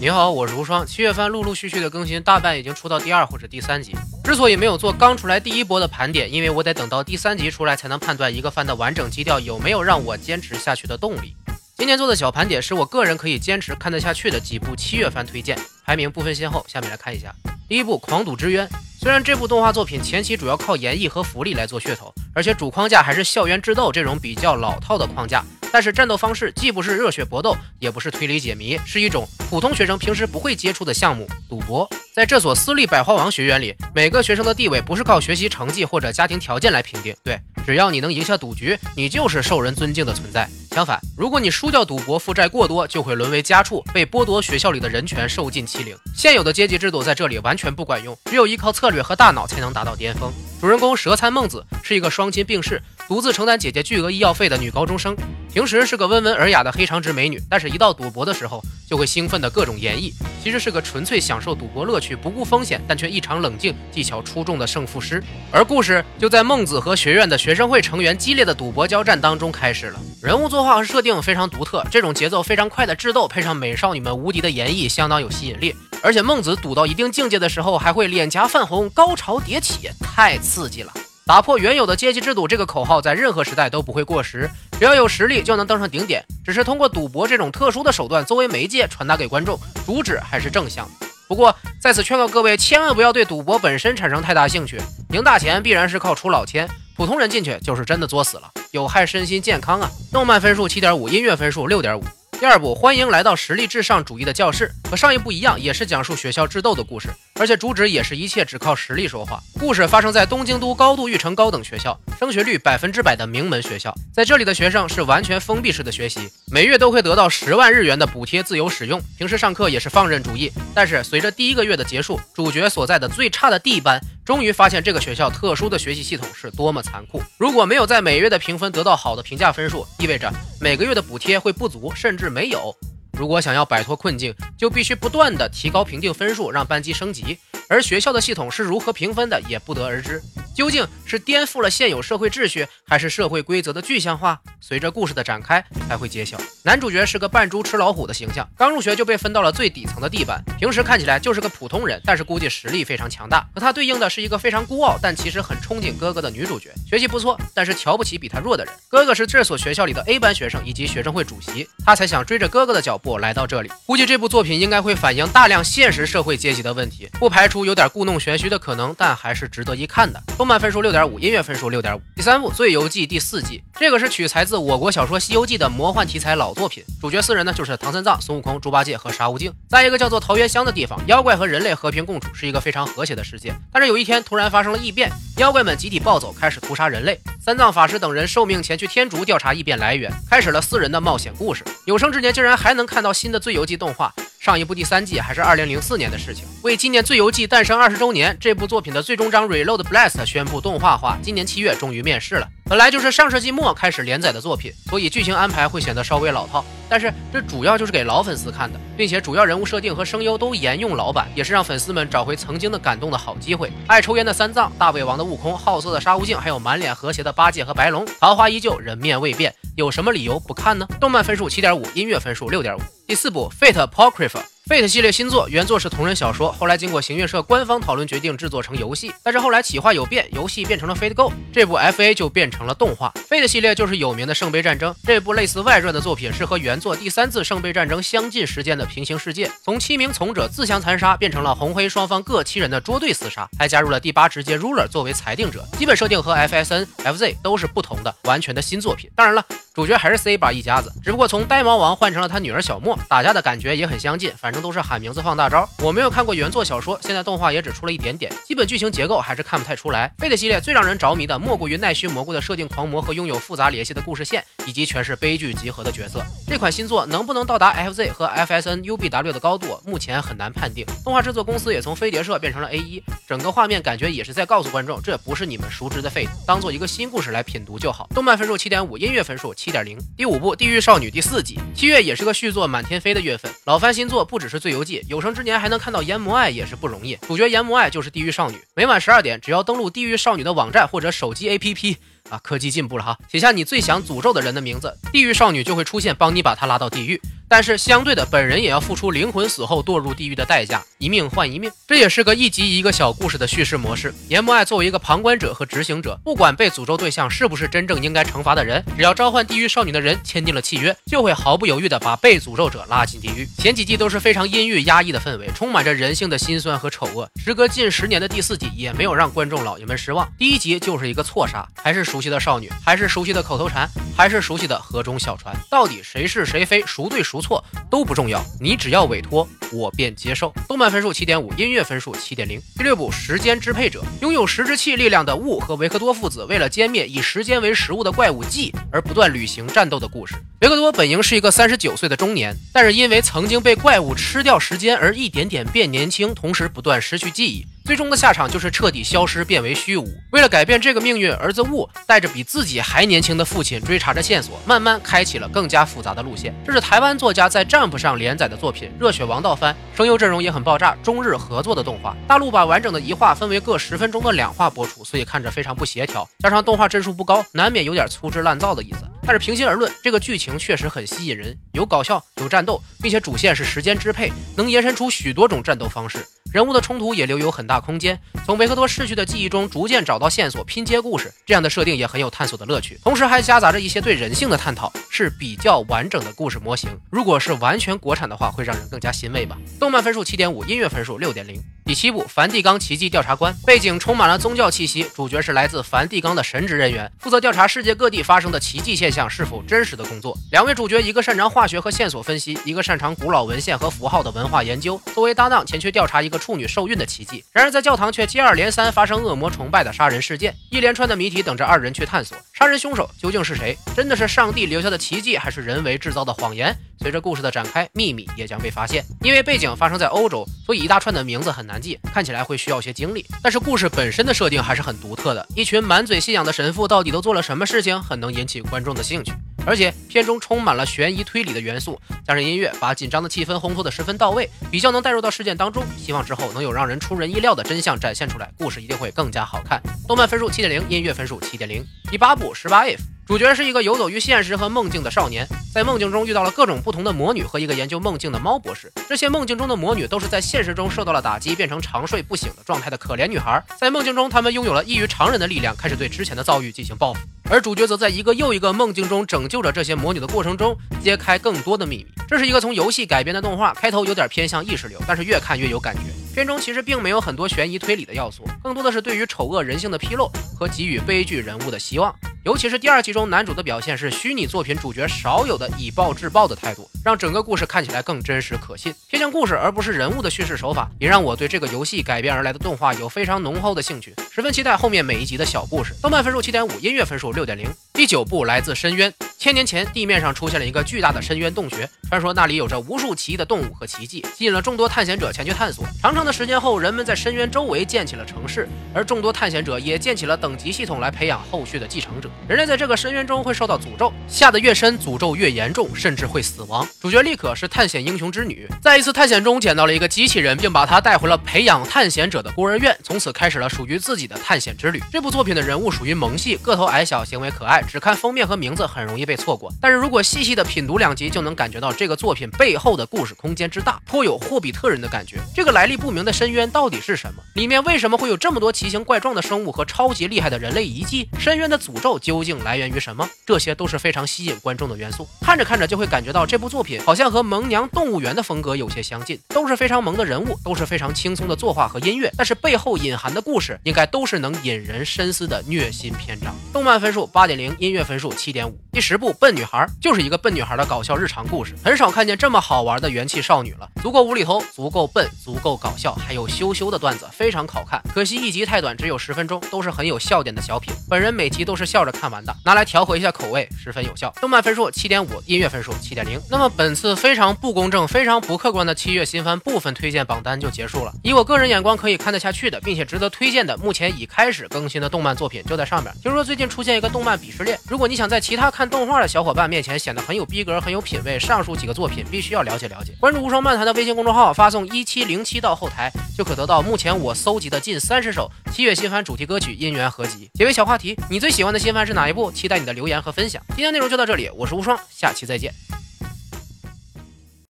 你好，我是无双。七月番陆陆续续的更新，大半已经出到第二或者第三集。之所以没有做刚出来第一波的盘点，因为我得等到第三集出来才能判断一个番的完整基调有没有让我坚持下去的动力。今天做的小盘点是我个人可以坚持看得下去的几部七月番推荐，排名不分先后。下面来看一下，第一部《狂赌之渊》。虽然这部动画作品前期主要靠演绎和福利来做噱头，而且主框架还是校园智斗这种比较老套的框架。但是战斗方式既不是热血搏斗，也不是推理解谜，是一种普通学生平时不会接触的项目——赌博。在这所私立百花王学院里，每个学生的地位不是靠学习成绩或者家庭条件来评定。对，只要你能赢下赌局，你就是受人尊敬的存在。相反，如果你输掉赌博，负债过多，就会沦为家畜，被剥夺学校里的人权，受尽欺凌。现有的阶级制度在这里完全不管用，只有依靠策略和大脑才能达到巅峰。主人公蛇参孟子是一个双亲病逝。独自承担姐姐巨额医药费的女高中生，平时是个温文尔雅的黑长直美女，但是一到赌博的时候，就会兴奋的各种演绎。其实是个纯粹享受赌博乐趣、不顾风险，但却异常冷静、技巧出众的胜负师。而故事就在孟子和学院的学学生会成员激烈的赌博交战当中开始了。人物作画和设定非常独特，这种节奏非常快的智斗，配上美少女们无敌的演绎，相当有吸引力。而且孟子赌到一定境界的时候，还会脸颊泛红、高潮迭起，太刺激了。打破原有的阶级制度这个口号，在任何时代都不会过时。只要有实力，就能登上顶点。只是通过赌博这种特殊的手段作为媒介传达给观众，主旨还是正向。不过在此劝告各位，千万不要对赌博本身产生太大兴趣。赢大钱必然是靠出老千，普通人进去就是真的作死了，有害身心健康啊！动漫分数七点五，音乐分数六点五。第二部，欢迎来到实力至上主义的教室，和上一部一样，也是讲述学校智斗的故事，而且主旨也是一切只靠实力说话。故事发生在东京都高度育成高等学校，升学率百分之百的名门学校，在这里的学生是完全封闭式的学习，每月都会得到十万日元的补贴自由使用，平时上课也是放任主义。但是随着第一个月的结束，主角所在的最差的 D 班。终于发现这个学校特殊的学习系统是多么残酷。如果没有在每月的评分得到好的评价分数，意味着每个月的补贴会不足，甚至没有。如果想要摆脱困境，就必须不断的提高评定分数，让班级升级。而学校的系统是如何评分的，也不得而知。究竟是颠覆了现有社会秩序，还是社会规则的具象化？随着故事的展开才会揭晓。男主角是个扮猪吃老虎的形象，刚入学就被分到了最底层的地板，平时看起来就是个普通人，但是估计实力非常强大。和他对应的是一个非常孤傲，但其实很憧憬哥哥的女主角，学习不错，但是瞧不起比他弱的人。哥哥是这所学校里的 A 班学生以及学生会主席，他才想追着哥哥的脚步来到这里。估计这部作品应该会反映大量现实社会阶级的问题，不排除有点故弄玄虚的可能，但还是值得一看的。动漫分数六点五，音乐分数六点五。第三部《醉游记》第四季，这个是取材自我国小说《西游记》的魔幻题材老作品，主角四人呢就是唐三藏、孙悟空、猪八戒和沙悟净。在一个叫做桃源乡的地方，妖怪和人类和平共处，是一个非常和谐的世界。但是有一天突然发生了异变，妖怪们集体暴走，开始屠杀人类。三藏法师等人受命前去天竺调查异变来源，开始了四人的冒险故事。有生之年竟然还能看到新的《醉游记》动画。上一部第三季还是二零零四年的事情。为纪念《最游记》诞生二十周年，这部作品的最终章《Reload Blast》宣布动画化，今年七月终于面世了。本来就是上世纪末开始连载的作品，所以剧情安排会显得稍微老套。但是这主要就是给老粉丝看的，并且主要人物设定和声优都沿用老版，也是让粉丝们找回曾经的感动的好机会。爱抽烟的三藏、大胃王的悟空、好色的沙悟净，还有满脸和谐的八戒和白龙，桃花依旧，人面未变，有什么理由不看呢？动漫分数七点五，音乐分数六点五。第四部《Fate Apocrypha》。Fate 系列新作，原作是同人小说，后来经过行运社官方讨论，决定制作成游戏。但是后来企划有变，游戏变成了 Fate Go，这部 FA 就变成了动画。Fate 系列就是有名的圣杯战争，这部类似外传的作品是和原作第三次圣杯战争相近时间的平行世界，从七名从者自相残杀，变成了红黑双方各七人的捉对厮杀，还加入了第八直接 Ruler 作为裁定者。基本设定和 FSN、FZ 都是不同的，完全的新作品。当然了。主角还是 C 吧一家子，只不过从呆毛王换成了他女儿小莫，打架的感觉也很相近，反正都是喊名字放大招。我没有看过原作小说，现在动画也只出了一点点，基本剧情结构还是看不太出来。Fate 系列最让人着迷的莫过于奈须蘑菇的设定狂魔和拥有复杂联系的故事线，以及全是悲剧集合的角色。这款新作能不能到达 FZ 和 FSN UBW 的高度，目前很难判定。动画制作公司也从飞碟社变成了 A 一，整个画面感觉也是在告诉观众，这不是你们熟知的 Fate，当做一个新故事来品读就好。动漫分数七点五，音乐分数七一点零，第五。部《地狱少女》第四季，七月也是个续作满天飞的月份。老番新作不只是《醉游记》，有生之年还能看到炎魔爱也是不容易。主角炎魔爱就是地狱少女。每晚十二点，只要登录地狱少女的网站或者手机 APP，啊，科技进步了哈，写下你最想诅咒的人的名字，地狱少女就会出现，帮你把他拉到地狱。但是相对的，本人也要付出灵魂死后堕入地狱的代价，一命换一命。这也是个一集一个小故事的叙事模式。岩木爱作为一个旁观者和执行者，不管被诅咒对象是不是真正应该惩罚的人，只要召唤地狱少女的人签订了契约，就会毫不犹豫的把被诅咒者拉进地狱。前几季都是非常阴郁压抑的氛围，充满着人性的辛酸和丑恶。时隔近十年的第四季也没有让观众老爷们失望。第一集就是一个错杀，还是属熟悉的少女，还是熟悉的口头禅，还是熟悉的河中小船。到底谁是谁非，孰对孰错都不重要，你只要委托，我便接受。动漫分数七点五，音乐分数七点零。第六部《时间支配者》，拥有时之气力量的雾和维克多父子，为了歼灭以时间为食物的怪物 G 而不断旅行战斗的故事。维克多本应是一个三十九岁的中年，但是因为曾经被怪物吃掉时间而一点点变年轻，同时不断失去记忆。最终的下场就是彻底消失，变为虚无。为了改变这个命运，儿子雾带着比自己还年轻的父亲，追查着线索，慢慢开启了更加复杂的路线。这是台湾作家在 Jump 上连载的作品《热血王道番》，声优阵容也很爆炸，中日合作的动画。大陆把完整的一话分为各十分钟的两话播出，所以看着非常不协调，加上动画帧数不高，难免有点粗制滥造的意思。但是平心而论，这个剧情确实很吸引人，有搞笑，有战斗，并且主线是时间支配，能延伸出许多种战斗方式。人物的冲突也留有很大空间，从维克多逝去的记忆中逐渐找到线索，拼接故事，这样的设定也很有探索的乐趣。同时还夹杂着一些对人性的探讨，是比较完整的故事模型。如果是完全国产的话，会让人更加欣慰吧。动漫分数七点五，音乐分数六点零。第七部《梵蒂冈奇迹调查官》，背景充满了宗教气息，主角是来自梵蒂冈的神职人员，负责调查世界各地发生的奇迹现象是否真实的工作。两位主角，一个擅长化学和线索分析，一个擅长古老文献和符号的文化研究。作为搭档，前去调查一个处女受孕的奇迹。然而在教堂却接二连三发生恶魔崇拜的杀人事件，一连串的谜题等着二人去探索。杀人凶手究竟是谁？真的是上帝留下的奇迹，还是人为制造的谎言？随着故事的展开，秘密也将被发现。因为背景发生在欧洲，所以一大串的名字很难记，看起来会需要些精力。但是故事本身的设定还是很独特的。一群满嘴信仰的神父到底都做了什么事情，很能引起观众的兴趣。而且片中充满了悬疑推理的元素，加上音乐，把紧张的气氛烘托的十分到位，比较能带入到事件当中。希望之后能有让人出人意料的真相展现出来，故事一定会更加好看。动漫分数七点零，音乐分数七点零。第八部十八 if。主角是一个游走于现实和梦境的少年，在梦境中遇到了各种不同的魔女和一个研究梦境的猫博士。这些梦境中的魔女都是在现实中受到了打击，变成长睡不醒的状态的可怜女孩。在梦境中，她们拥有了异于常人的力量，开始对之前的遭遇进行报复。而主角则在一个又一个梦境中拯救着这些魔女的过程中，揭开更多的秘密。这是一个从游戏改编的动画，开头有点偏向意识流，但是越看越有感觉。片中其实并没有很多悬疑推理的要素，更多的是对于丑恶人性的披露和给予悲剧人物的希望。尤其是第二集中，男主的表现是虚拟作品主角少有的以暴制暴的态度，让整个故事看起来更真实可信，偏向故事而不是人物的叙事手法，也让我对这个游戏改编而来的动画有非常浓厚的兴趣，十分期待后面每一集的小故事。动漫分数七点五，音乐分数六点零。第九部来自深渊。千年前，地面上出现了一个巨大的深渊洞穴，传说那里有着无数奇异的动物和奇迹，吸引了众多探险者前去探索。长长的时间后，人们在深渊周围建起了城市，而众多探险者也建起了等级系统来培养后续的继承者。人类在这个深渊中会受到诅咒，下得越深，诅咒越严重，甚至会死亡。主角丽可是探险英雄之女，在一次探险中捡到了一个机器人，并把它带回了培养探险者的孤儿院，从此开始了属于自己的探险之旅。这部作品的人物属于萌系，个头矮小，行为可爱，只看封面和名字很容易被错过。但是如果细细的品读两集，就能感觉到这个作品背后的故事空间之大，颇有霍比特人的感觉。这个来历不明的深渊到底是什么？里面为什么会有这么多奇形怪状的生物和超级厉害的人类遗迹？深渊的诅咒究竟来源于什么？这些都是非常吸引观众的元素。看着看着就会感觉到这部作品好像和《萌娘动物园》的风格有些相近，都是非常萌的人物，都是非常轻松的作画和音乐，但是背后隐含的故事应该都是能引人深思的虐心篇章。动漫分数八点零，音乐分数七点五。第十部《笨女孩》。就是一个笨女孩的搞笑日常故事，很少看见这么好玩的元气少女了，足够无厘头，足够笨，足够搞笑，还有羞羞的段子，非常好看。可惜一集太短，只有十分钟，都是很有笑点的小品。本人每集都是笑着看完的，拿来调和一下口味，十分有效。动漫分数七点五，音乐分数七点零。那么本次非常不公正、非常不客观的七月新番部分推荐榜单就结束了。以我个人眼光可以看得下去的，并且值得推荐的，目前已开始更新的动漫作品就在上面。听说最近出现一个动漫鄙视链，如果你想在其他看动画的小伙伴面前显得很有逼格、很有品位，上述几个作品必须要了解了解。关注无双漫谈的微信公众号，发送一七零七到后台，就可得到目前我搜集的近三十首七月新番主题歌曲音源合集。结尾小话题：你最喜欢的新番是哪一部？期待你的留言和分享。今天内容就到这里，我是无双，下期再见。